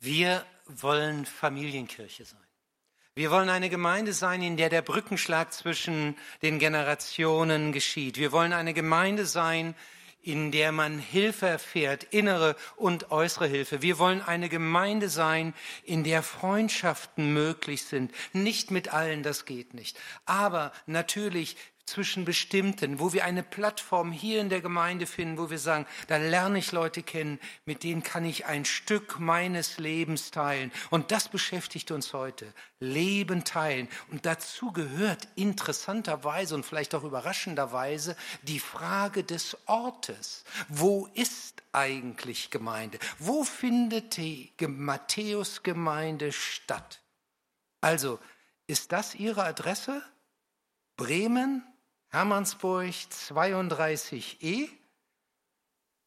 Wir wollen Familienkirche sein. Wir wollen eine Gemeinde sein, in der der Brückenschlag zwischen den Generationen geschieht. Wir wollen eine Gemeinde sein, in der man Hilfe erfährt, innere und äußere Hilfe. Wir wollen eine Gemeinde sein, in der Freundschaften möglich sind. Nicht mit allen, das geht nicht. Aber natürlich zwischen bestimmten, wo wir eine Plattform hier in der Gemeinde finden, wo wir sagen, da lerne ich Leute kennen, mit denen kann ich ein Stück meines Lebens teilen. Und das beschäftigt uns heute. Leben teilen. Und dazu gehört interessanterweise und vielleicht auch überraschenderweise die Frage des Ortes. Wo ist eigentlich Gemeinde? Wo findet die Matthäus-Gemeinde statt? Also, ist das Ihre Adresse? Bremen, Hermannsburg 32e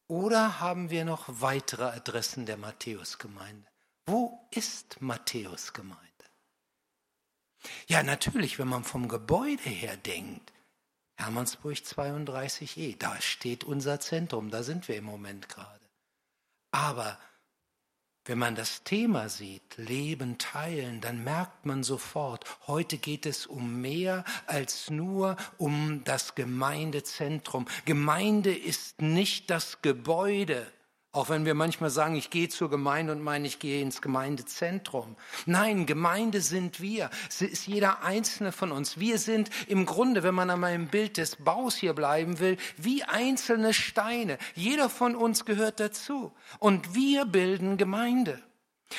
oder haben wir noch weitere Adressen der Matthäusgemeinde? Wo ist Matthäusgemeinde? Ja, natürlich, wenn man vom Gebäude her denkt, Hermannsburg 32e, da steht unser Zentrum, da sind wir im Moment gerade. Aber wenn man das Thema sieht, Leben teilen, dann merkt man sofort, heute geht es um mehr als nur um das Gemeindezentrum. Gemeinde ist nicht das Gebäude. Auch wenn wir manchmal sagen, ich gehe zur Gemeinde und meine, ich gehe ins Gemeindezentrum. Nein, Gemeinde sind wir. Es ist jeder einzelne von uns. Wir sind im Grunde, wenn man an meinem Bild des Baus hier bleiben will, wie einzelne Steine. Jeder von uns gehört dazu. Und wir bilden Gemeinde.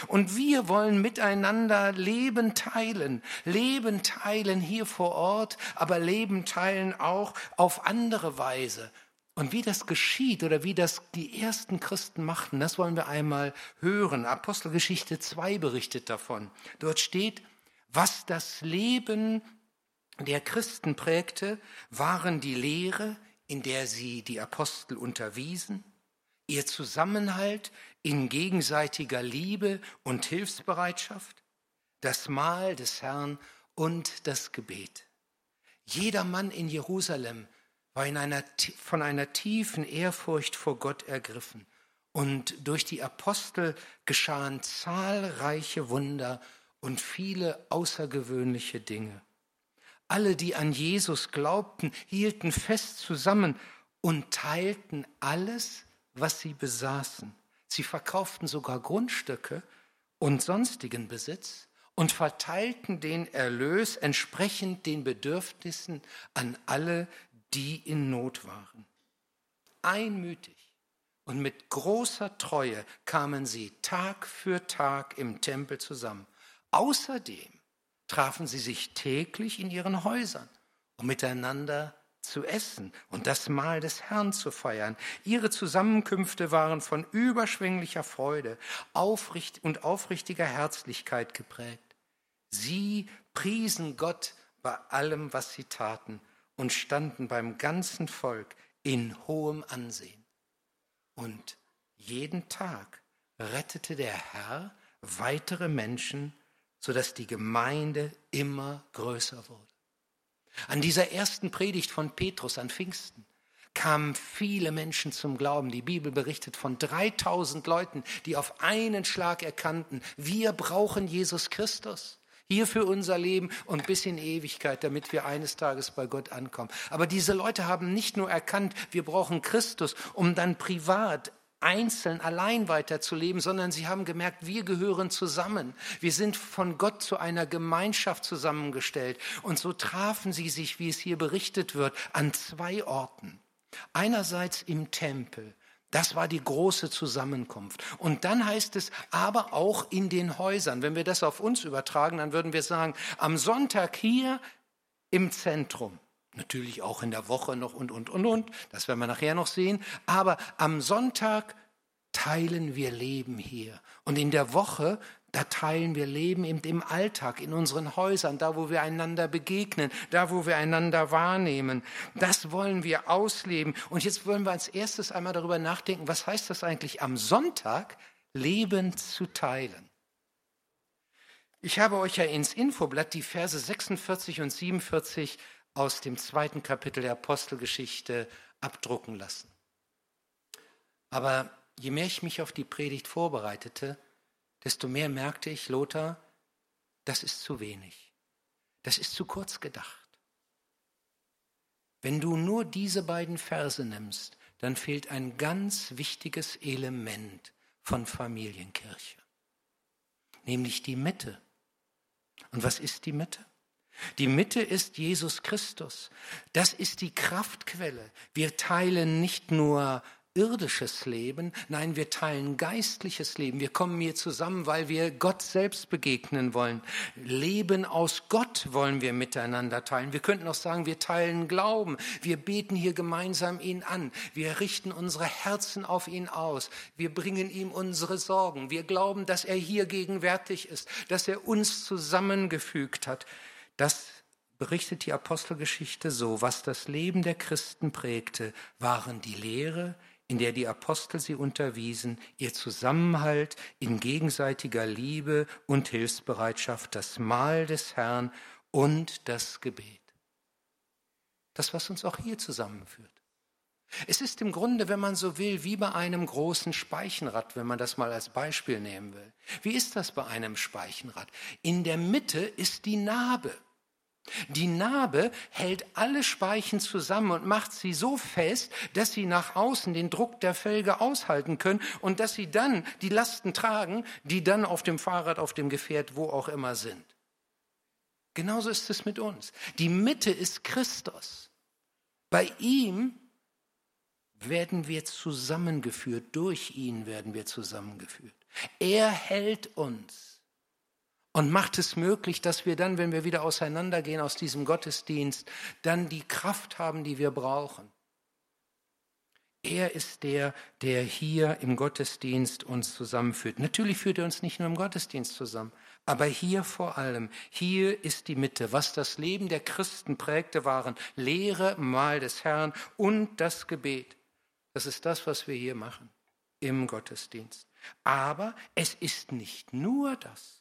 Und wir wollen miteinander Leben teilen. Leben teilen hier vor Ort, aber Leben teilen auch auf andere Weise. Und wie das geschieht oder wie das die ersten Christen machten, das wollen wir einmal hören. Apostelgeschichte 2 berichtet davon. Dort steht, was das Leben der Christen prägte, waren die Lehre, in der sie die Apostel unterwiesen, ihr Zusammenhalt in gegenseitiger Liebe und Hilfsbereitschaft, das Mahl des Herrn und das Gebet. Jeder Mann in Jerusalem war in einer, von einer tiefen Ehrfurcht vor Gott ergriffen. Und durch die Apostel geschahen zahlreiche Wunder und viele außergewöhnliche Dinge. Alle, die an Jesus glaubten, hielten fest zusammen und teilten alles, was sie besaßen. Sie verkauften sogar Grundstücke und sonstigen Besitz und verteilten den Erlös entsprechend den Bedürfnissen an alle, die in Not waren. Einmütig und mit großer Treue kamen sie Tag für Tag im Tempel zusammen. Außerdem trafen sie sich täglich in ihren Häusern, um miteinander zu essen und das Mahl des Herrn zu feiern. Ihre Zusammenkünfte waren von überschwänglicher Freude und aufrichtiger Herzlichkeit geprägt. Sie priesen Gott bei allem, was sie taten und standen beim ganzen Volk in hohem Ansehen. Und jeden Tag rettete der Herr weitere Menschen, sodass die Gemeinde immer größer wurde. An dieser ersten Predigt von Petrus an Pfingsten kamen viele Menschen zum Glauben. Die Bibel berichtet von 3000 Leuten, die auf einen Schlag erkannten, wir brauchen Jesus Christus hier für unser Leben und bis in Ewigkeit, damit wir eines Tages bei Gott ankommen. Aber diese Leute haben nicht nur erkannt, wir brauchen Christus, um dann privat einzeln allein weiterzuleben, sondern sie haben gemerkt, wir gehören zusammen. Wir sind von Gott zu einer Gemeinschaft zusammengestellt. Und so trafen sie sich, wie es hier berichtet wird, an zwei Orten. Einerseits im Tempel das war die große Zusammenkunft. Und dann heißt es aber auch in den Häusern. Wenn wir das auf uns übertragen, dann würden wir sagen, am Sonntag hier im Zentrum. Natürlich auch in der Woche noch und, und, und, und. Das werden wir nachher noch sehen. Aber am Sonntag teilen wir Leben hier. Und in der Woche da teilen wir Leben im Alltag, in unseren Häusern, da wo wir einander begegnen, da wo wir einander wahrnehmen. Das wollen wir ausleben. Und jetzt wollen wir als erstes einmal darüber nachdenken, was heißt das eigentlich am Sonntag, Leben zu teilen. Ich habe euch ja ins Infoblatt die Verse 46 und 47 aus dem zweiten Kapitel der Apostelgeschichte abdrucken lassen. Aber je mehr ich mich auf die Predigt vorbereitete, desto mehr merkte ich, Lothar, das ist zu wenig. Das ist zu kurz gedacht. Wenn du nur diese beiden Verse nimmst, dann fehlt ein ganz wichtiges Element von Familienkirche, nämlich die Mitte. Und was ist die Mitte? Die Mitte ist Jesus Christus. Das ist die Kraftquelle. Wir teilen nicht nur irdisches Leben, nein, wir teilen geistliches Leben. Wir kommen hier zusammen, weil wir Gott selbst begegnen wollen. Leben aus Gott wollen wir miteinander teilen. Wir könnten auch sagen, wir teilen Glauben. Wir beten hier gemeinsam ihn an. Wir richten unsere Herzen auf ihn aus. Wir bringen ihm unsere Sorgen. Wir glauben, dass er hier gegenwärtig ist, dass er uns zusammengefügt hat. Das berichtet die Apostelgeschichte so, was das Leben der Christen prägte, waren die Lehre, in der die Apostel sie unterwiesen, ihr Zusammenhalt in gegenseitiger Liebe und Hilfsbereitschaft, das Mahl des Herrn und das Gebet. Das, was uns auch hier zusammenführt. Es ist im Grunde, wenn man so will, wie bei einem großen Speichenrad, wenn man das mal als Beispiel nehmen will. Wie ist das bei einem Speichenrad? In der Mitte ist die Narbe. Die Narbe hält alle Speichen zusammen und macht sie so fest, dass sie nach außen den Druck der Felge aushalten können und dass sie dann die Lasten tragen, die dann auf dem Fahrrad, auf dem Gefährt, wo auch immer sind. Genauso ist es mit uns. Die Mitte ist Christus. Bei ihm werden wir zusammengeführt, durch ihn werden wir zusammengeführt. Er hält uns und macht es möglich, dass wir dann, wenn wir wieder auseinandergehen aus diesem Gottesdienst, dann die Kraft haben, die wir brauchen. Er ist der, der hier im Gottesdienst uns zusammenführt. Natürlich führt er uns nicht nur im Gottesdienst zusammen, aber hier vor allem. Hier ist die Mitte. Was das Leben der Christen prägte, waren Lehre, Mahl des Herrn und das Gebet. Das ist das, was wir hier machen im Gottesdienst. Aber es ist nicht nur das.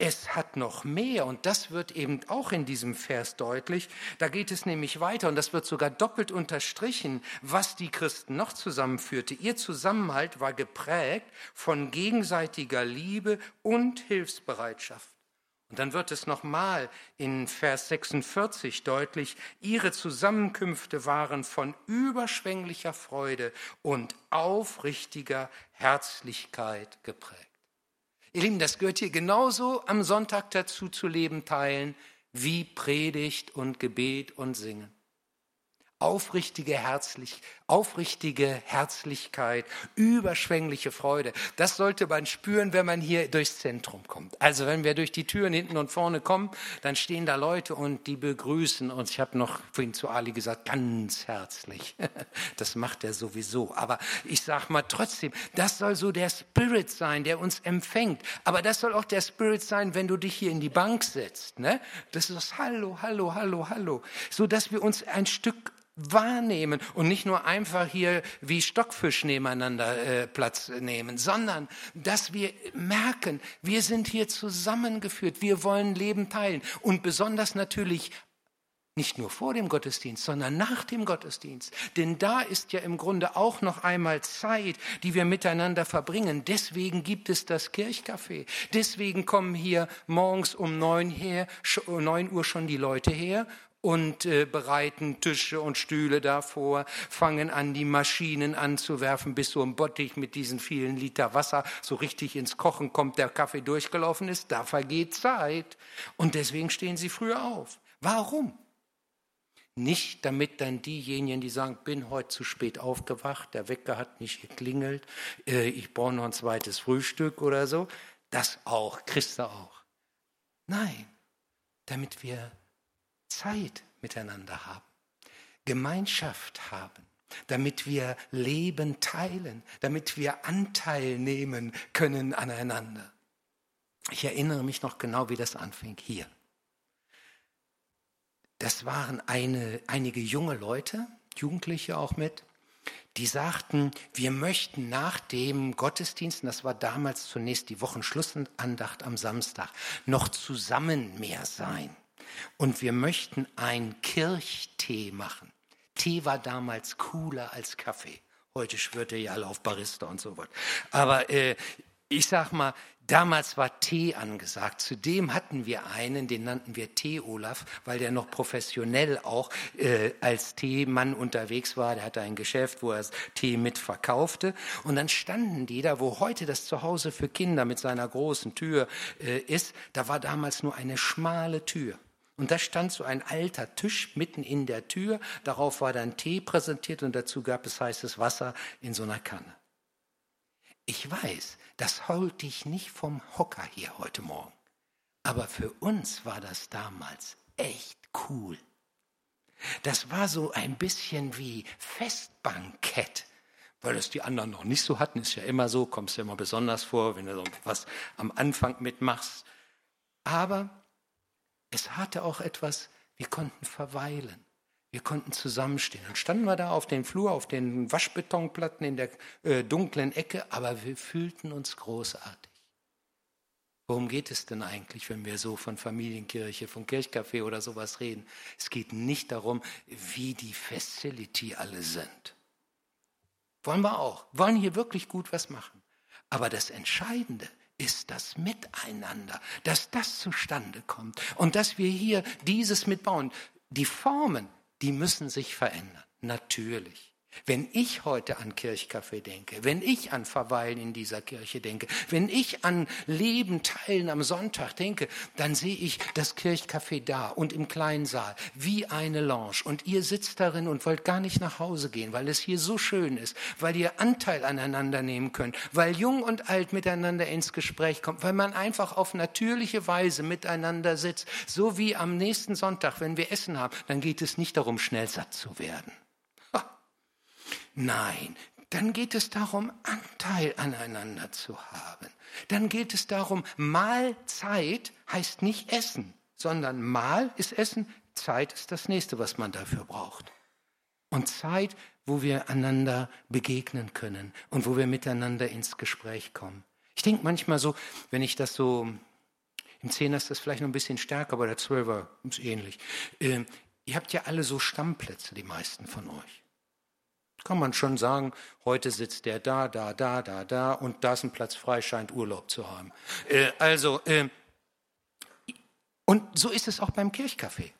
Es hat noch mehr und das wird eben auch in diesem Vers deutlich. Da geht es nämlich weiter und das wird sogar doppelt unterstrichen, was die Christen noch zusammenführte. Ihr Zusammenhalt war geprägt von gegenseitiger Liebe und Hilfsbereitschaft. Und dann wird es nochmal in Vers 46 deutlich, ihre Zusammenkünfte waren von überschwänglicher Freude und aufrichtiger Herzlichkeit geprägt. Ihr Lieben, das gehört hier genauso am Sonntag dazu zu leben teilen wie Predigt und Gebet und Singen aufrichtige, Herzlich, aufrichtige Herzlichkeit, überschwängliche Freude. Das sollte man spüren, wenn man hier durchs Zentrum kommt. Also wenn wir durch die Türen hinten und vorne kommen, dann stehen da Leute und die begrüßen uns. Ich habe noch vorhin zu Ali gesagt, ganz herzlich. Das macht er sowieso. Aber ich sage mal trotzdem, das soll so der Spirit sein, der uns empfängt. Aber das soll auch der Spirit sein, wenn du dich hier in die Bank setzt. Ne? Das ist Hallo, Hallo, Hallo, Hallo. So dass wir uns ein Stück wahrnehmen und nicht nur einfach hier wie Stockfisch nebeneinander äh, Platz nehmen, sondern dass wir merken, wir sind hier zusammengeführt, wir wollen Leben teilen und besonders natürlich nicht nur vor dem Gottesdienst, sondern nach dem Gottesdienst. Denn da ist ja im Grunde auch noch einmal Zeit, die wir miteinander verbringen. Deswegen gibt es das Kirchcafé. Deswegen kommen hier morgens um neun, her, neun Uhr schon die Leute her und äh, bereiten Tische und Stühle davor, fangen an, die Maschinen anzuwerfen, bis so ein Bottich mit diesen vielen Liter Wasser so richtig ins Kochen kommt, der Kaffee durchgelaufen ist. Da vergeht Zeit. Und deswegen stehen sie früher auf. Warum? Nicht damit dann diejenigen, die sagen, bin heute zu spät aufgewacht, der Wecker hat nicht geklingelt, äh, ich brauche noch ein zweites Frühstück oder so. Das auch, du auch. Nein, damit wir Zeit miteinander haben, Gemeinschaft haben, damit wir Leben teilen, damit wir Anteil nehmen können aneinander. Ich erinnere mich noch genau, wie das anfing hier. Das waren eine, einige junge Leute, Jugendliche auch mit, die sagten, wir möchten nach dem Gottesdienst, das war damals zunächst die Wochenschlussandacht am Samstag, noch zusammen mehr sein. Und wir möchten einen Kirchtee machen. Tee war damals cooler als Kaffee. Heute schwört ihr ja alle auf Barista und so was. Aber äh, ich sag mal, damals war Tee angesagt. Zudem hatten wir einen, den nannten wir Tee Olaf, weil der noch professionell auch äh, als Teemann unterwegs war. Der hatte ein Geschäft, wo er Tee mitverkaufte. Und dann standen die da, wo heute das Zuhause für Kinder mit seiner großen Tür äh, ist. Da war damals nur eine schmale Tür. Und da stand so ein alter Tisch mitten in der Tür. Darauf war dann Tee präsentiert und dazu gab es heißes Wasser in so einer Kanne. Ich weiß, das holt dich nicht vom Hocker hier heute Morgen. Aber für uns war das damals echt cool. Das war so ein bisschen wie Festbankett, weil das die anderen noch nicht so hatten. Ist ja immer so, kommst ja immer besonders vor, wenn du so was am Anfang mitmachst. Aber es hatte auch etwas, wir konnten verweilen. Wir konnten zusammenstehen. Dann standen wir da auf dem Flur, auf den Waschbetonplatten in der äh, dunklen Ecke, aber wir fühlten uns großartig. Worum geht es denn eigentlich, wenn wir so von Familienkirche, von Kirchcafé oder sowas reden? Es geht nicht darum, wie die Facility alle sind. Wollen wir auch. Wollen hier wirklich gut was machen. Aber das Entscheidende ist das Miteinander, dass das zustande kommt und dass wir hier dieses mitbauen. Die Formen, die müssen sich verändern. Natürlich. Wenn ich heute an Kirchkaffee denke, wenn ich an Verweilen in dieser Kirche denke, wenn ich an Leben teilen am Sonntag denke, dann sehe ich das Kirchcafé da und im kleinen Saal wie eine Lounge. Und ihr sitzt darin und wollt gar nicht nach Hause gehen, weil es hier so schön ist, weil ihr Anteil aneinander nehmen könnt, weil jung und alt miteinander ins Gespräch kommt, weil man einfach auf natürliche Weise miteinander sitzt. So wie am nächsten Sonntag, wenn wir Essen haben, dann geht es nicht darum, schnell satt zu werden. Nein, dann geht es darum, Anteil aneinander zu haben. Dann geht es darum, Mahlzeit heißt nicht Essen, sondern Mahl ist Essen, Zeit ist das nächste, was man dafür braucht. Und Zeit, wo wir einander begegnen können und wo wir miteinander ins Gespräch kommen. Ich denke manchmal so, wenn ich das so, im Zehner ist das vielleicht noch ein bisschen stärker, aber der Zwölfer ist ähnlich. Äh, ihr habt ja alle so Stammplätze, die meisten von euch kann man schon sagen, heute sitzt der da, da, da, da, da und da ist ein Platz frei, scheint Urlaub zu haben. Äh, also, äh, und so ist es auch beim Kirchcafé.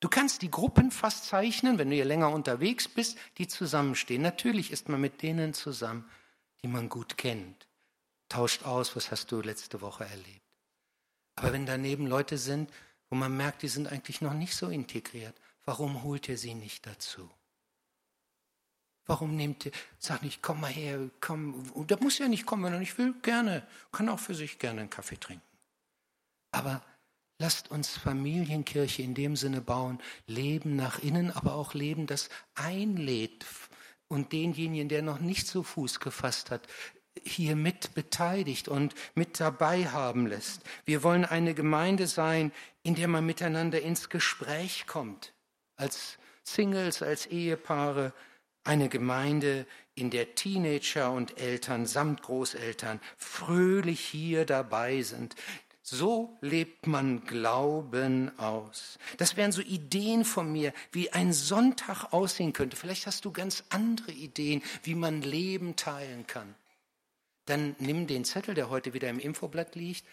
Du kannst die Gruppen fast zeichnen, wenn du hier länger unterwegs bist, die zusammenstehen. Natürlich ist man mit denen zusammen, die man gut kennt. Tauscht aus, was hast du letzte Woche erlebt. Aber wenn daneben Leute sind, wo man merkt, die sind eigentlich noch nicht so integriert, warum holt ihr sie nicht dazu? Warum nehmt ihr, sag nicht, komm mal her, komm. Und der muss ja nicht kommen, wenn er nicht will, gerne. Kann auch für sich gerne einen Kaffee trinken. Aber lasst uns Familienkirche in dem Sinne bauen, Leben nach innen, aber auch Leben, das einlädt und denjenigen, der noch nicht so Fuß gefasst hat, hier mit beteiligt und mit dabei haben lässt. Wir wollen eine Gemeinde sein, in der man miteinander ins Gespräch kommt. Als Singles, als Ehepaare, eine Gemeinde, in der Teenager und Eltern samt Großeltern fröhlich hier dabei sind. So lebt man Glauben aus. Das wären so Ideen von mir, wie ein Sonntag aussehen könnte. Vielleicht hast du ganz andere Ideen, wie man Leben teilen kann. Dann nimm den Zettel, der heute wieder im Infoblatt liegt,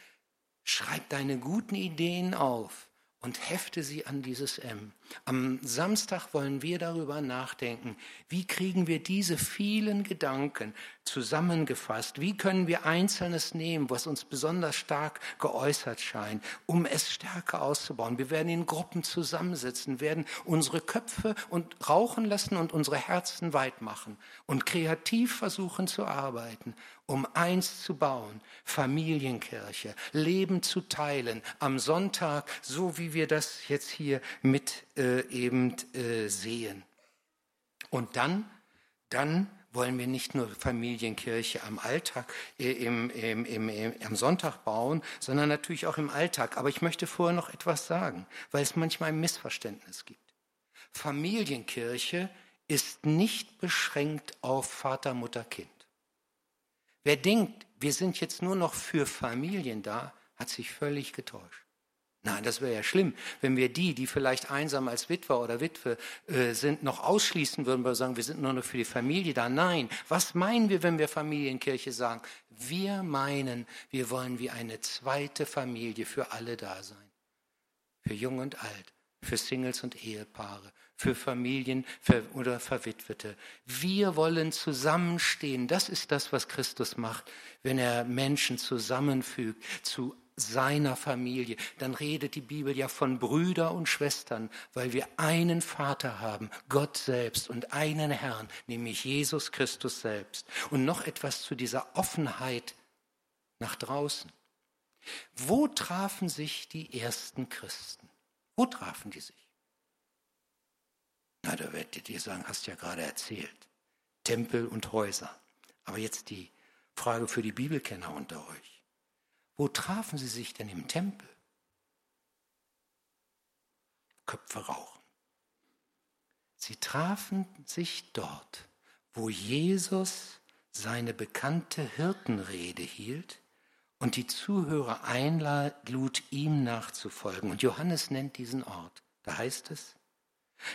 schreib deine guten Ideen auf und hefte sie an dieses M. Am Samstag wollen wir darüber nachdenken, wie kriegen wir diese vielen Gedanken zusammengefasst, wie können wir Einzelnes nehmen, was uns besonders stark geäußert scheint, um es stärker auszubauen. Wir werden in Gruppen zusammensitzen, werden unsere Köpfe und rauchen lassen und unsere Herzen weit machen und kreativ versuchen zu arbeiten um eins zu bauen, Familienkirche, Leben zu teilen am Sonntag, so wie wir das jetzt hier mit äh, eben äh, sehen. Und dann, dann wollen wir nicht nur Familienkirche am Alltag, äh, im, im, im, am Sonntag bauen, sondern natürlich auch im Alltag. Aber ich möchte vorher noch etwas sagen, weil es manchmal ein Missverständnis gibt. Familienkirche ist nicht beschränkt auf Vater, Mutter, Kind. Wer denkt, wir sind jetzt nur noch für Familien da, hat sich völlig getäuscht. Nein, das wäre ja schlimm, wenn wir die, die vielleicht einsam als Witwer oder Witwe äh, sind, noch ausschließen würden, weil wir sagen, wir sind nur noch für die Familie da. Nein, was meinen wir, wenn wir Familienkirche sagen? Wir meinen, wir wollen wie eine zweite Familie für alle da sein. Für Jung und Alt, für Singles und Ehepaare, für Familien oder Verwitwete. Wir wollen zusammenstehen. Das ist das, was Christus macht, wenn er Menschen zusammenfügt zu seiner Familie, dann redet die Bibel ja von Brüder und Schwestern, weil wir einen Vater haben, Gott selbst und einen Herrn, nämlich Jesus Christus selbst. Und noch etwas zu dieser Offenheit nach draußen. Wo trafen sich die ersten Christen? Wo trafen die sich? Na, da werdet ihr sagen, hast ja gerade erzählt. Tempel und Häuser. Aber jetzt die Frage für die Bibelkenner unter euch. Wo trafen sie sich denn im Tempel? Köpfe rauchen. Sie trafen sich dort, wo Jesus seine bekannte Hirtenrede hielt und die Zuhörer einlud, ihm nachzufolgen. Und Johannes nennt diesen Ort. Da heißt es,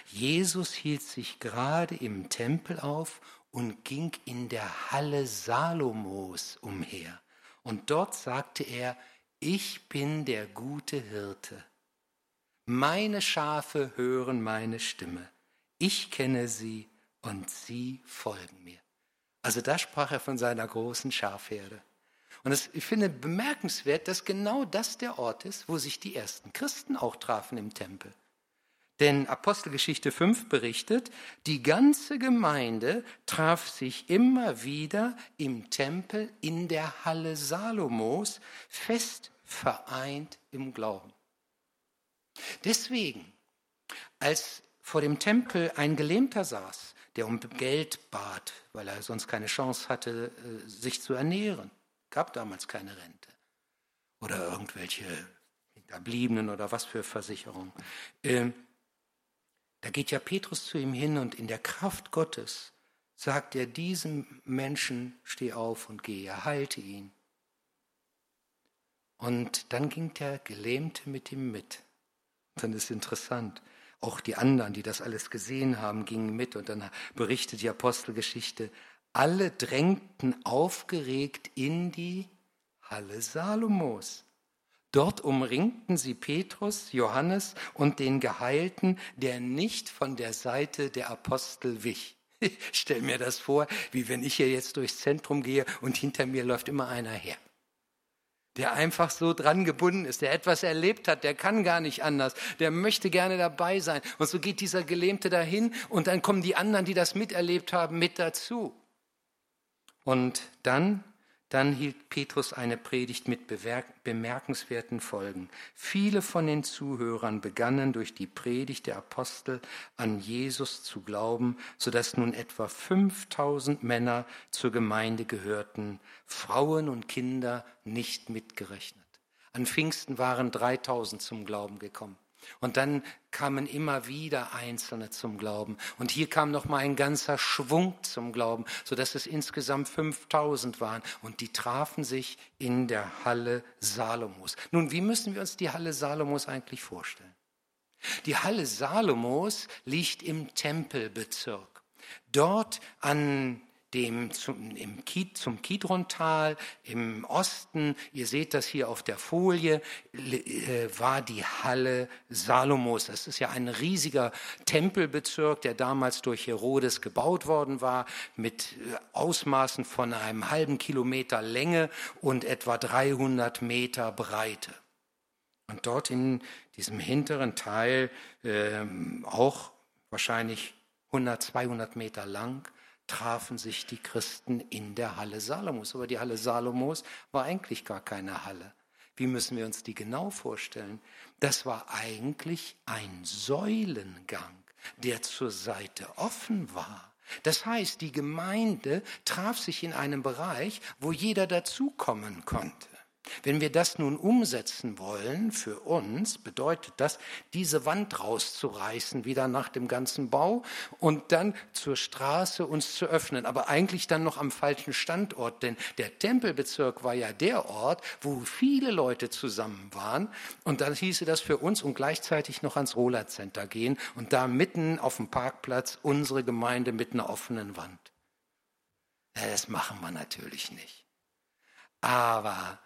Jesus hielt sich gerade im Tempel auf und ging in der Halle Salomos umher. Und dort sagte er, ich bin der gute Hirte. Meine Schafe hören meine Stimme. Ich kenne sie und sie folgen mir. Also da sprach er von seiner großen Schafherde. Und das, ich finde bemerkenswert, dass genau das der Ort ist, wo sich die ersten Christen auch trafen im Tempel. Denn Apostelgeschichte 5 berichtet, die ganze Gemeinde traf sich immer wieder im Tempel in der Halle Salomos, fest vereint im Glauben. Deswegen, als vor dem Tempel ein Gelähmter saß, der um Geld bat, weil er sonst keine Chance hatte, äh, sich zu ernähren, gab damals keine Rente oder irgendwelche Hinterbliebenen oder was für Versicherungen. Ähm, da geht ja Petrus zu ihm hin und in der Kraft Gottes sagt er diesem Menschen, steh auf und geh, er heilte ihn. Und dann ging der Gelähmte mit ihm mit. Dann ist interessant, auch die anderen, die das alles gesehen haben, gingen mit und dann berichtet die Apostelgeschichte, alle drängten aufgeregt in die Halle Salomos. Dort umringten sie Petrus, Johannes und den Geheilten, der nicht von der Seite der Apostel wich. Ich stell mir das vor, wie wenn ich hier jetzt durchs Zentrum gehe und hinter mir läuft immer einer her. Der einfach so dran gebunden ist, der etwas erlebt hat, der kann gar nicht anders, der möchte gerne dabei sein. Und so geht dieser Gelähmte dahin und dann kommen die anderen, die das miterlebt haben, mit dazu. Und dann dann hielt Petrus eine Predigt mit bemerkenswerten Folgen. Viele von den Zuhörern begannen durch die Predigt der Apostel an Jesus zu glauben, sodass nun etwa 5000 Männer zur Gemeinde gehörten, Frauen und Kinder nicht mitgerechnet. An Pfingsten waren 3000 zum Glauben gekommen. Und dann kamen immer wieder Einzelne zum Glauben. Und hier kam noch mal ein ganzer Schwung zum Glauben, so dass es insgesamt 5000 waren. Und die trafen sich in der Halle Salomos. Nun, wie müssen wir uns die Halle Salomos eigentlich vorstellen? Die Halle Salomos liegt im Tempelbezirk. Dort an dem zum, im zum Kidrontal im Osten, ihr seht das hier auf der Folie, äh, war die Halle Salomos. Das ist ja ein riesiger Tempelbezirk, der damals durch Herodes gebaut worden war, mit äh, Ausmaßen von einem halben Kilometer Länge und etwa 300 Meter Breite. Und dort in diesem hinteren Teil, äh, auch wahrscheinlich 100, 200 Meter lang, trafen sich die Christen in der Halle Salomos. Aber die Halle Salomos war eigentlich gar keine Halle. Wie müssen wir uns die genau vorstellen? Das war eigentlich ein Säulengang, der zur Seite offen war. Das heißt, die Gemeinde traf sich in einem Bereich, wo jeder dazukommen konnte. Wenn wir das nun umsetzen wollen für uns, bedeutet das, diese Wand rauszureißen, wieder nach dem ganzen Bau und dann zur Straße uns zu öffnen. Aber eigentlich dann noch am falschen Standort, denn der Tempelbezirk war ja der Ort, wo viele Leute zusammen waren. Und dann hieße das für uns und gleichzeitig noch ans Roller Center gehen und da mitten auf dem Parkplatz unsere Gemeinde mit einer offenen Wand. Ja, das machen wir natürlich nicht. Aber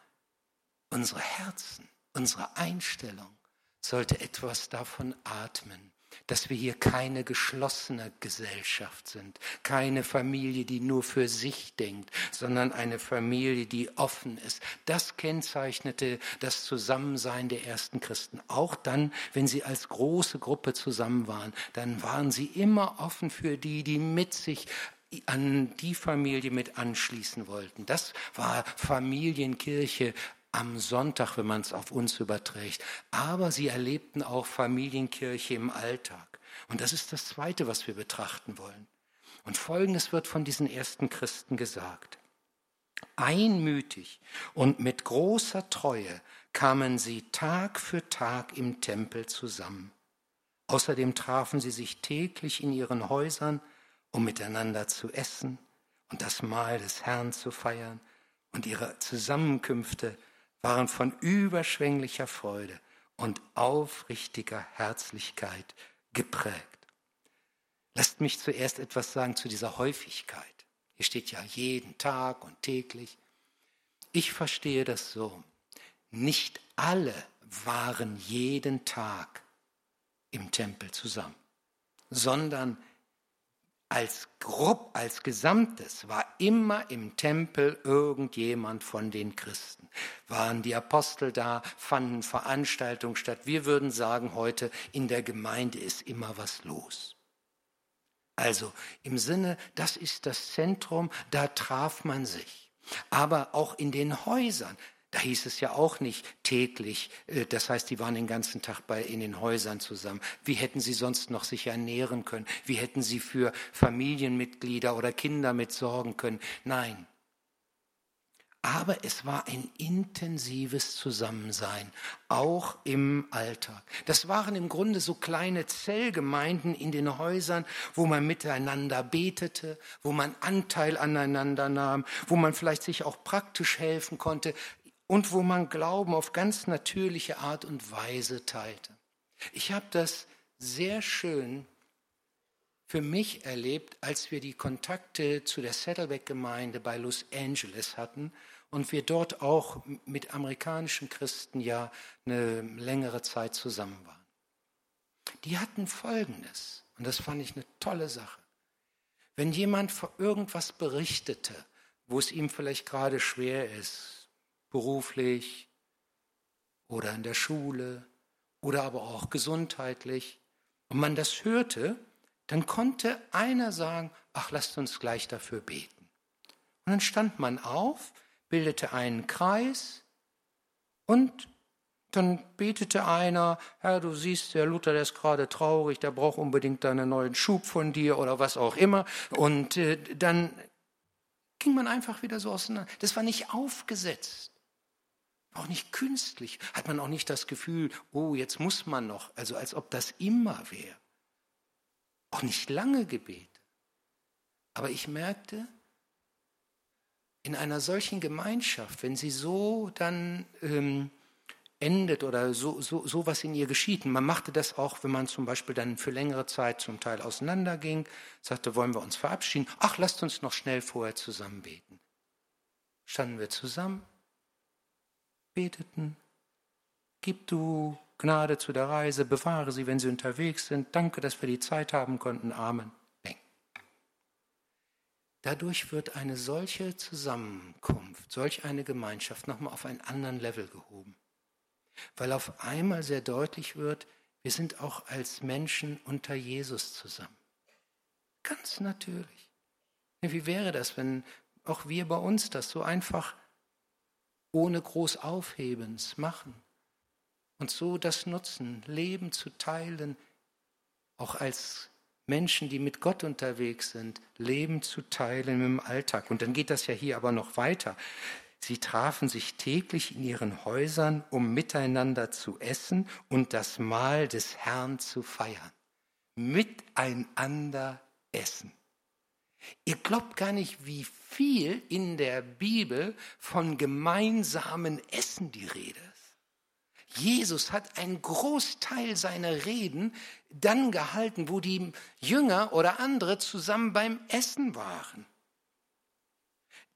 unsere Herzen, unsere Einstellung sollte etwas davon atmen, dass wir hier keine geschlossene Gesellschaft sind, keine Familie, die nur für sich denkt, sondern eine Familie, die offen ist. Das kennzeichnete das Zusammensein der ersten Christen. Auch dann, wenn sie als große Gruppe zusammen waren, dann waren sie immer offen für die, die mit sich an die Familie mit anschließen wollten. Das war Familienkirche am Sonntag, wenn man es auf uns überträgt. Aber sie erlebten auch Familienkirche im Alltag. Und das ist das Zweite, was wir betrachten wollen. Und Folgendes wird von diesen ersten Christen gesagt. Einmütig und mit großer Treue kamen sie Tag für Tag im Tempel zusammen. Außerdem trafen sie sich täglich in ihren Häusern, um miteinander zu essen und das Mahl des Herrn zu feiern, und ihre Zusammenkünfte waren von überschwänglicher Freude und aufrichtiger Herzlichkeit geprägt. Lasst mich zuerst etwas sagen zu dieser Häufigkeit. Hier steht ja jeden Tag und täglich. Ich verstehe das so. Nicht alle waren jeden Tag im Tempel zusammen, sondern als Gruppe, als Gesamtes war immer im Tempel irgendjemand von den Christen. Waren die Apostel da, fanden Veranstaltungen statt. Wir würden sagen heute, in der Gemeinde ist immer was los. Also im Sinne, das ist das Zentrum, da traf man sich. Aber auch in den Häusern, da hieß es ja auch nicht täglich, äh, das heißt, die waren den ganzen Tag bei, in den Häusern zusammen. Wie hätten sie sonst noch sich ernähren können? Wie hätten sie für Familienmitglieder oder Kinder mit sorgen können? Nein. Aber es war ein intensives Zusammensein, auch im Alltag. Das waren im Grunde so kleine Zellgemeinden in den Häusern, wo man miteinander betete, wo man Anteil aneinander nahm, wo man vielleicht sich auch praktisch helfen konnte und wo man Glauben auf ganz natürliche Art und Weise teilte. Ich habe das sehr schön für mich erlebt, als wir die Kontakte zu der Saddleback-Gemeinde bei Los Angeles hatten und wir dort auch mit amerikanischen Christen ja eine längere Zeit zusammen waren. Die hatten Folgendes, und das fand ich eine tolle Sache. Wenn jemand vor irgendwas berichtete, wo es ihm vielleicht gerade schwer ist, beruflich oder in der Schule oder aber auch gesundheitlich, und man das hörte, dann konnte einer sagen, ach, lasst uns gleich dafür beten. Und dann stand man auf, bildete einen Kreis und dann betete einer, Herr, du siehst, der Luther, der ist gerade traurig, der braucht unbedingt einen neuen Schub von dir oder was auch immer. Und äh, dann ging man einfach wieder so auseinander. Das war nicht aufgesetzt. Auch nicht künstlich. Hat man auch nicht das Gefühl, oh, jetzt muss man noch, also als ob das immer wäre. Auch nicht lange Gebete. Aber ich merkte, in einer solchen Gemeinschaft, wenn sie so dann ähm, endet oder so, so, so was in ihr geschieht, man machte das auch, wenn man zum Beispiel dann für längere Zeit zum Teil auseinanderging, sagte, wollen wir uns verabschieden, ach, lasst uns noch schnell vorher zusammen beten. Standen wir zusammen, beteten. Gib du Gnade zu der Reise, bewahre sie, wenn sie unterwegs sind. Danke, dass wir die Zeit haben konnten. Amen. Bang. Dadurch wird eine solche Zusammenkunft, solch eine Gemeinschaft nochmal auf einen anderen Level gehoben. Weil auf einmal sehr deutlich wird, wir sind auch als Menschen unter Jesus zusammen. Ganz natürlich. Wie wäre das, wenn auch wir bei uns das so einfach ohne groß Aufhebens machen und so das nutzen, Leben zu teilen, auch als Menschen, die mit Gott unterwegs sind, Leben zu teilen im Alltag. Und dann geht das ja hier aber noch weiter. Sie trafen sich täglich in ihren Häusern, um miteinander zu essen und das Mahl des Herrn zu feiern. Miteinander essen. Ihr glaubt gar nicht, wie viel in der Bibel von gemeinsamen Essen die Rede ist. Jesus hat einen Großteil seiner Reden dann gehalten, wo die Jünger oder andere zusammen beim Essen waren.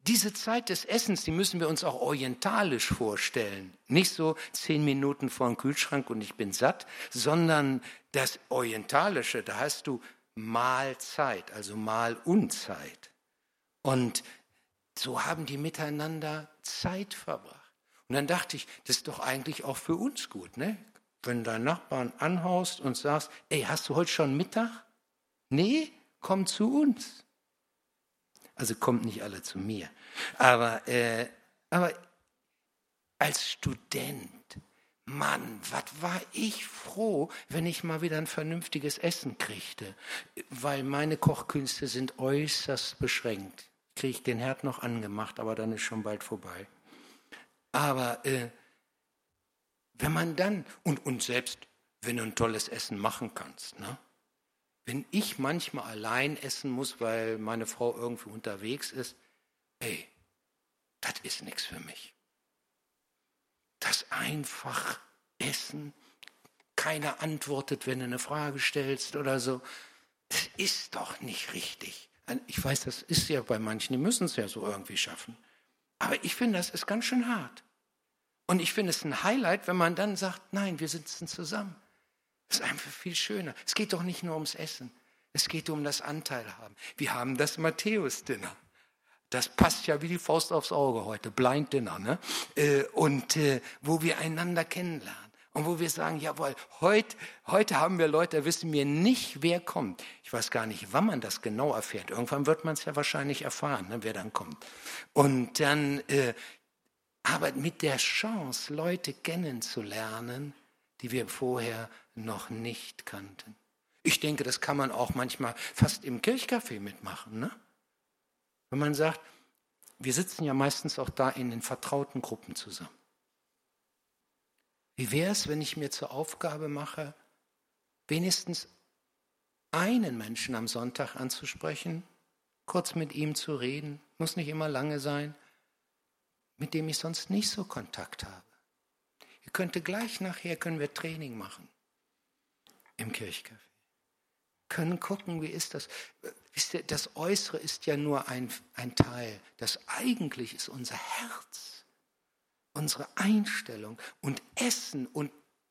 Diese Zeit des Essens, die müssen wir uns auch orientalisch vorstellen. Nicht so zehn Minuten vor dem Kühlschrank und ich bin satt, sondern das Orientalische, da hast du Mahlzeit, also Mahlunzeit. Und so haben die miteinander Zeit verbracht. Und dann dachte ich, das ist doch eigentlich auch für uns gut, ne? Wenn dein Nachbarn anhaust und sagst, ey, hast du heute schon Mittag? Nee, komm zu uns. Also kommt nicht alle zu mir. Aber, äh, aber als Student, Mann, was war ich froh, wenn ich mal wieder ein vernünftiges Essen kriegte, weil meine Kochkünste sind äußerst beschränkt. Kriege ich den Herd noch angemacht, aber dann ist schon bald vorbei. Aber äh, wenn man dann, und, und selbst wenn du ein tolles Essen machen kannst, ne? wenn ich manchmal allein essen muss, weil meine Frau irgendwie unterwegs ist, ey, das ist nichts für mich das einfach Essen, keiner antwortet, wenn du eine Frage stellst oder so. Das ist doch nicht richtig. Ich weiß, das ist ja bei manchen, die müssen es ja so irgendwie schaffen. Aber ich finde, das ist ganz schön hart. Und ich finde es ein Highlight, wenn man dann sagt, nein, wir sitzen zusammen. Das ist einfach viel schöner. Es geht doch nicht nur ums Essen. Es geht um das Anteil haben. Wir haben das Matthäus-Dinner. Das passt ja wie die Faust aufs Auge heute, Blind Dinner, ne? Äh, und äh, wo wir einander kennenlernen und wo wir sagen, jawohl, heute, heute haben wir Leute, da wissen wir nicht, wer kommt. Ich weiß gar nicht, wann man das genau erfährt. Irgendwann wird man es ja wahrscheinlich erfahren, ne, wer dann kommt. Und dann, äh, aber mit der Chance, Leute kennenzulernen, die wir vorher noch nicht kannten. Ich denke, das kann man auch manchmal fast im Kirchcafé mitmachen, ne? Wenn man sagt, wir sitzen ja meistens auch da in den vertrauten Gruppen zusammen. Wie wäre es, wenn ich mir zur Aufgabe mache, wenigstens einen Menschen am Sonntag anzusprechen, kurz mit ihm zu reden, muss nicht immer lange sein, mit dem ich sonst nicht so Kontakt habe. Ihr könnte gleich nachher können wir Training machen im Kirchcafé. Können gucken, wie ist das? Das Äußere ist ja nur ein, ein Teil. Das eigentlich ist unser Herz, unsere Einstellung und Essen und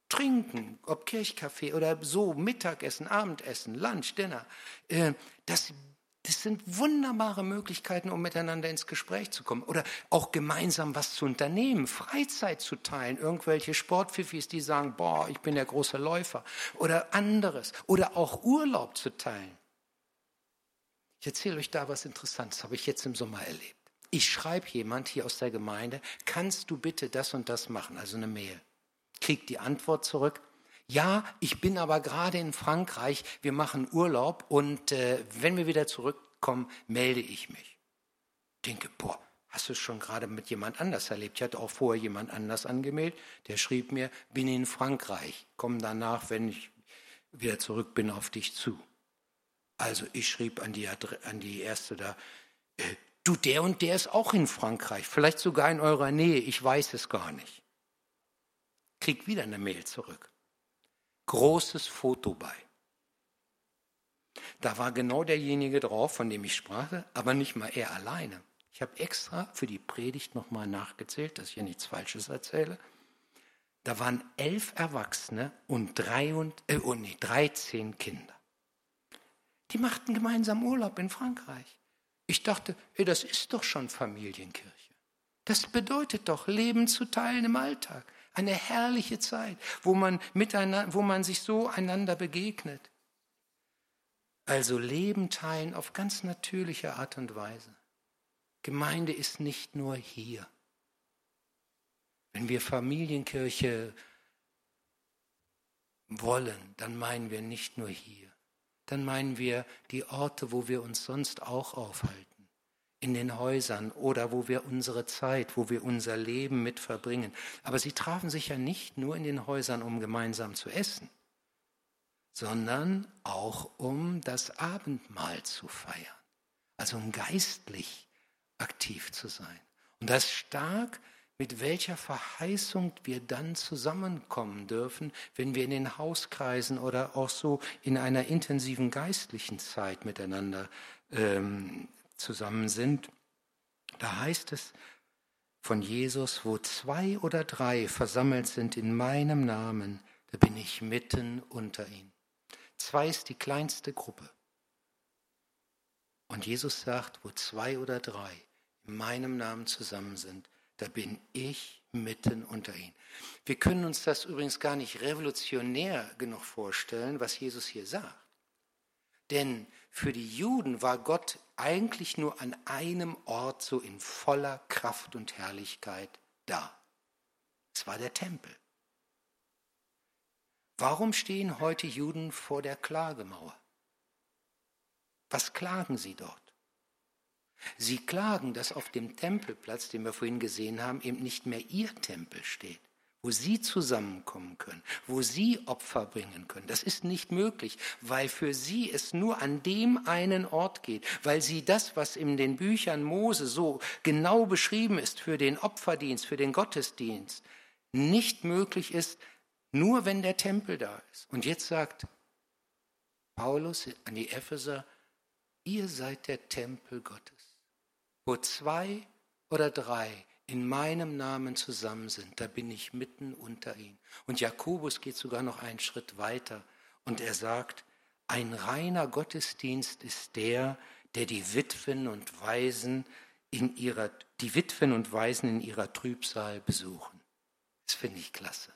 Trinken, ob Kirchkaffee oder so, Mittagessen, Abendessen, Lunch, Dinner. Äh, das, das sind wunderbare Möglichkeiten, um miteinander ins Gespräch zu kommen. Oder auch gemeinsam was zu unternehmen, Freizeit zu teilen. Irgendwelche Sportpfiffis, die sagen, boah, ich bin der große Läufer. Oder anderes. Oder auch Urlaub zu teilen. Ich erzähle euch da was Interessantes, habe ich jetzt im Sommer erlebt. Ich schreibe jemand hier aus der Gemeinde, kannst du bitte das und das machen, also eine Mail. Krieg die Antwort zurück. Ja, ich bin aber gerade in Frankreich, wir machen Urlaub und äh, wenn wir wieder zurückkommen, melde ich mich. Denke, boah, hast du es schon gerade mit jemand anders erlebt? Ich hatte auch vorher jemand anders angemeldet, der schrieb mir, bin in Frankreich, komm danach, wenn ich wieder zurück bin, auf dich zu. Also ich schrieb an die, an die erste da, äh, du, der und der ist auch in Frankreich, vielleicht sogar in eurer Nähe, ich weiß es gar nicht. Krieg wieder eine Mail zurück. Großes Foto bei. Da war genau derjenige drauf, von dem ich sprach, aber nicht mal er alleine. Ich habe extra für die Predigt nochmal nachgezählt, dass ich hier nichts Falsches erzähle. Da waren elf Erwachsene und, drei und, äh, oh nee, 13 Kinder. Die machten gemeinsam Urlaub in Frankreich. Ich dachte, ey, das ist doch schon Familienkirche. Das bedeutet doch, Leben zu teilen im Alltag. Eine herrliche Zeit, wo man, miteinander, wo man sich so einander begegnet. Also Leben teilen auf ganz natürliche Art und Weise. Gemeinde ist nicht nur hier. Wenn wir Familienkirche wollen, dann meinen wir nicht nur hier dann meinen wir die Orte, wo wir uns sonst auch aufhalten. in den Häusern oder wo wir unsere Zeit, wo wir unser Leben mit verbringen. Aber sie trafen sich ja nicht nur in den Häusern, um gemeinsam zu essen, sondern auch um das Abendmahl zu feiern, also um geistlich aktiv zu sein. Und das stark, mit welcher Verheißung wir dann zusammenkommen dürfen, wenn wir in den Hauskreisen oder auch so in einer intensiven geistlichen Zeit miteinander ähm, zusammen sind. Da heißt es von Jesus, wo zwei oder drei versammelt sind in meinem Namen, da bin ich mitten unter ihnen. Zwei ist die kleinste Gruppe. Und Jesus sagt, wo zwei oder drei in meinem Namen zusammen sind, da bin ich mitten unter ihnen. Wir können uns das übrigens gar nicht revolutionär genug vorstellen, was Jesus hier sagt. Denn für die Juden war Gott eigentlich nur an einem Ort so in voller Kraft und Herrlichkeit da. Es war der Tempel. Warum stehen heute Juden vor der Klagemauer? Was klagen sie dort? Sie klagen, dass auf dem Tempelplatz, den wir vorhin gesehen haben, eben nicht mehr ihr Tempel steht, wo sie zusammenkommen können, wo sie Opfer bringen können. Das ist nicht möglich, weil für sie es nur an dem einen Ort geht, weil sie das, was in den Büchern Mose so genau beschrieben ist für den Opferdienst, für den Gottesdienst, nicht möglich ist, nur wenn der Tempel da ist. Und jetzt sagt Paulus an die Epheser, ihr seid der Tempel Gottes. Wo zwei oder drei in meinem Namen zusammen sind, da bin ich mitten unter ihnen. Und Jakobus geht sogar noch einen Schritt weiter und er sagt, ein reiner Gottesdienst ist der, der die Witwen und Waisen in ihrer, die Witwen und Waisen in ihrer Trübsal besuchen. Das finde ich klasse.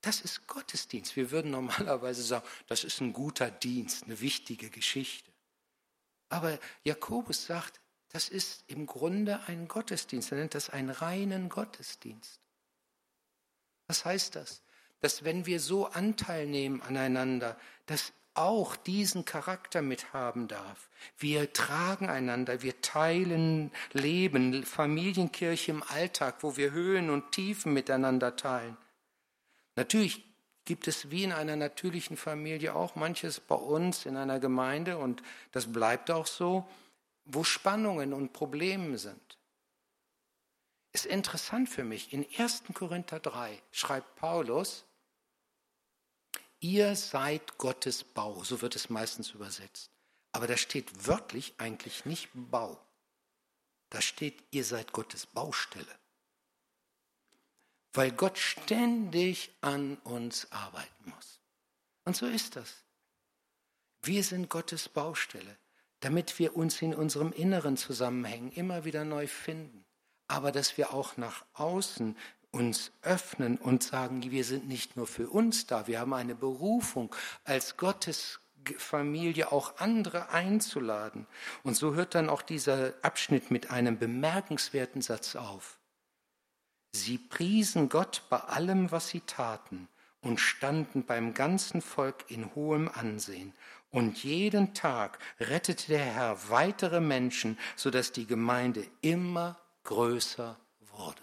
Das ist Gottesdienst. Wir würden normalerweise sagen, das ist ein guter Dienst, eine wichtige Geschichte. Aber Jakobus sagt, das ist im Grunde ein Gottesdienst. Er nennt das einen reinen Gottesdienst. Was heißt das? Dass wenn wir so Anteil nehmen aneinander, dass auch diesen Charakter mithaben darf. Wir tragen einander, wir teilen Leben, Familienkirche im Alltag, wo wir Höhen und Tiefen miteinander teilen. Natürlich gibt es wie in einer natürlichen Familie auch manches bei uns in einer Gemeinde und das bleibt auch so, wo Spannungen und Probleme sind. Ist interessant für mich, in 1. Korinther 3 schreibt Paulus, ihr seid Gottes Bau, so wird es meistens übersetzt. Aber da steht wörtlich eigentlich nicht Bau. Da steht, ihr seid Gottes Baustelle. Weil Gott ständig an uns arbeiten muss. Und so ist das. Wir sind Gottes Baustelle damit wir uns in unserem inneren Zusammenhängen immer wieder neu finden, aber dass wir auch nach außen uns öffnen und sagen, wir sind nicht nur für uns da, wir haben eine Berufung als Gottes Familie auch andere einzuladen. Und so hört dann auch dieser Abschnitt mit einem bemerkenswerten Satz auf. Sie priesen Gott bei allem, was sie taten und standen beim ganzen Volk in hohem Ansehen und jeden Tag rettete der Herr weitere Menschen, sodass die Gemeinde immer größer wurde.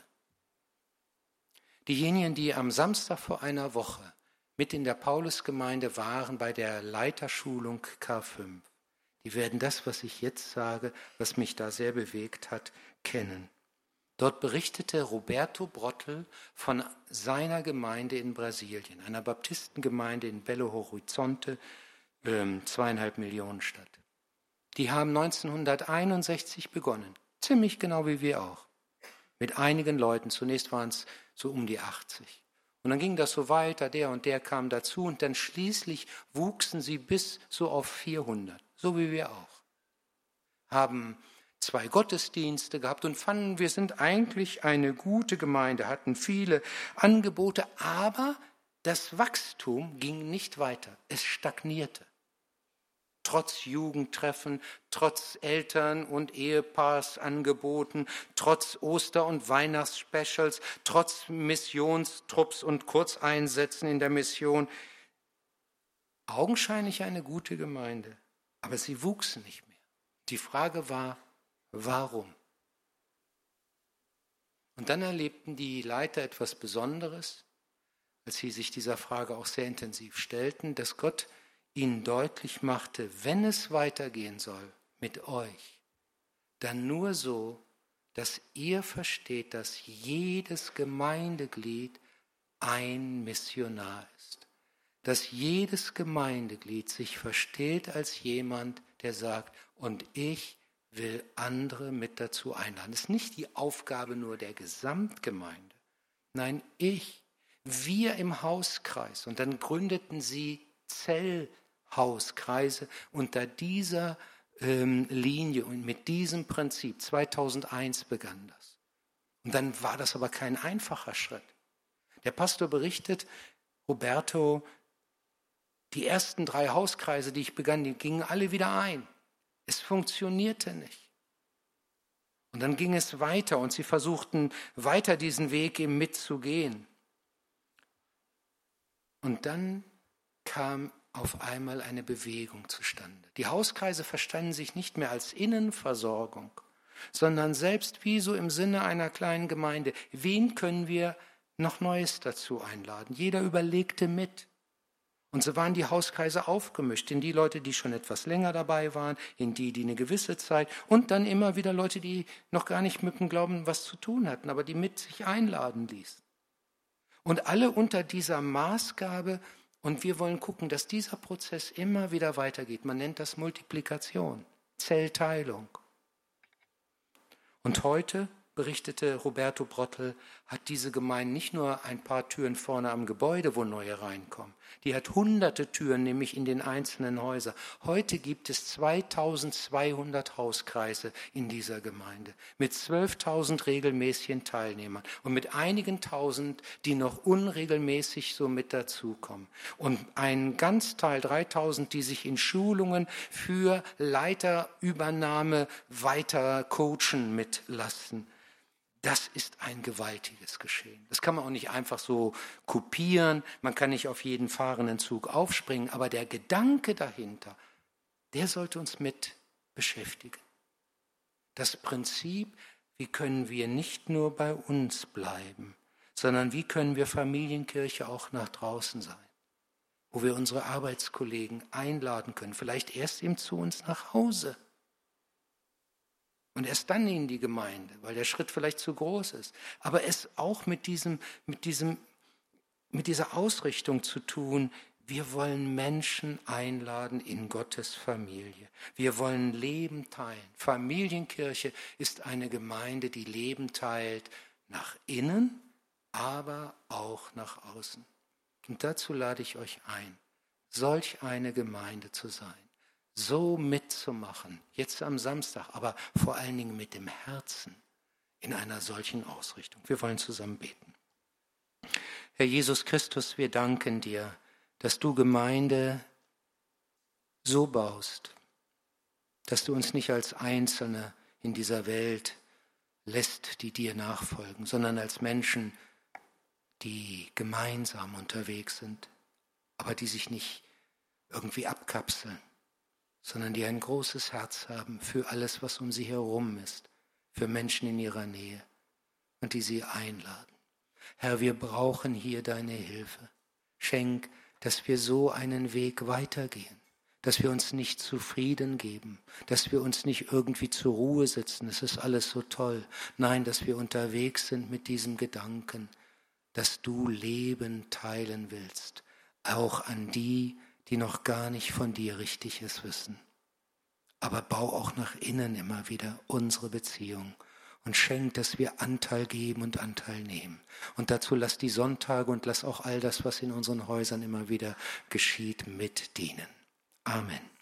Diejenigen, die am Samstag vor einer Woche mit in der Paulusgemeinde waren bei der Leiterschulung K5, die werden das, was ich jetzt sage, was mich da sehr bewegt hat, kennen. Dort berichtete Roberto Brottel von seiner Gemeinde in Brasilien, einer Baptistengemeinde in Belo Horizonte, ähm, zweieinhalb Millionen Stadt. Die haben 1961 begonnen, ziemlich genau wie wir auch, mit einigen Leuten. Zunächst waren es so um die 80. Und dann ging das so weiter, der und der kam dazu und dann schließlich wuchsen sie bis so auf 400, so wie wir auch. Haben zwei Gottesdienste gehabt und fanden, wir sind eigentlich eine gute Gemeinde, hatten viele Angebote, aber das Wachstum ging nicht weiter, es stagnierte trotz Jugendtreffen, trotz Eltern- und Ehepaarangeboten, trotz Oster- und Weihnachtsspecials, trotz Missionstrupps und Kurzeinsätzen in der Mission. Augenscheinlich eine gute Gemeinde, aber sie wuchsen nicht mehr. Die Frage war, warum? Und dann erlebten die Leiter etwas Besonderes, als sie sich dieser Frage auch sehr intensiv stellten, dass Gott ihnen deutlich machte, wenn es weitergehen soll mit euch, dann nur so, dass ihr versteht, dass jedes Gemeindeglied ein Missionar ist. Dass jedes Gemeindeglied sich versteht als jemand, der sagt, und ich will andere mit dazu einladen. Es ist nicht die Aufgabe nur der Gesamtgemeinde. Nein, ich, wir im Hauskreis. Und dann gründeten sie Zellhauskreise unter dieser ähm, Linie und mit diesem Prinzip. 2001 begann das. Und dann war das aber kein einfacher Schritt. Der Pastor berichtet, Roberto, die ersten drei Hauskreise, die ich begann, die gingen alle wieder ein. Es funktionierte nicht. Und dann ging es weiter und sie versuchten weiter diesen Weg eben mitzugehen. Und dann kam auf einmal eine Bewegung zustande. Die Hauskreise verstanden sich nicht mehr als Innenversorgung, sondern selbst wie so im Sinne einer kleinen Gemeinde. Wen können wir noch Neues dazu einladen? Jeder überlegte mit. Und so waren die Hauskreise aufgemischt in die Leute, die schon etwas länger dabei waren, in die, die eine gewisse Zeit und dann immer wieder Leute, die noch gar nicht mit dem Glauben was zu tun hatten, aber die mit sich einladen ließen. Und alle unter dieser Maßgabe, und wir wollen gucken, dass dieser Prozess immer wieder weitergeht. Man nennt das Multiplikation, Zellteilung. Und heute berichtete Roberto Brottel, hat diese Gemeinde nicht nur ein paar Türen vorne am Gebäude, wo neue reinkommen. Die hat hunderte Türen, nämlich in den einzelnen Häusern. Heute gibt es 2200 Hauskreise in dieser Gemeinde mit 12.000 regelmäßigen Teilnehmern und mit einigen tausend, die noch unregelmäßig so mit dazukommen. Und ein ganz Teil, 3000, die sich in Schulungen für Leiterübernahme weiter coachen mitlassen. Das ist ein gewaltiges Geschehen. Das kann man auch nicht einfach so kopieren. Man kann nicht auf jeden fahrenden Zug aufspringen. Aber der Gedanke dahinter, der sollte uns mit beschäftigen. Das Prinzip, wie können wir nicht nur bei uns bleiben, sondern wie können wir Familienkirche auch nach draußen sein, wo wir unsere Arbeitskollegen einladen können, vielleicht erst eben zu uns nach Hause und erst dann in die Gemeinde, weil der Schritt vielleicht zu groß ist. Aber es auch mit diesem, mit diesem, mit dieser Ausrichtung zu tun, wir wollen Menschen einladen in Gottes Familie. Wir wollen Leben teilen. Familienkirche ist eine Gemeinde, die Leben teilt nach innen, aber auch nach außen. Und dazu lade ich euch ein, solch eine Gemeinde zu sein so mitzumachen, jetzt am Samstag, aber vor allen Dingen mit dem Herzen in einer solchen Ausrichtung. Wir wollen zusammen beten. Herr Jesus Christus, wir danken dir, dass du Gemeinde so baust, dass du uns nicht als Einzelne in dieser Welt lässt, die dir nachfolgen, sondern als Menschen, die gemeinsam unterwegs sind, aber die sich nicht irgendwie abkapseln, sondern die ein großes Herz haben für alles, was um sie herum ist, für Menschen in ihrer Nähe und die sie einladen. Herr, wir brauchen hier deine Hilfe. Schenk, dass wir so einen Weg weitergehen, dass wir uns nicht zufrieden geben, dass wir uns nicht irgendwie zur Ruhe sitzen, es ist alles so toll. Nein, dass wir unterwegs sind mit diesem Gedanken, dass du Leben teilen willst, auch an die, die noch gar nicht von dir Richtiges wissen. Aber bau auch nach innen immer wieder unsere Beziehung und schenk, dass wir Anteil geben und Anteil nehmen. Und dazu lass die Sonntage und lass auch all das, was in unseren Häusern immer wieder geschieht, mitdienen. Amen.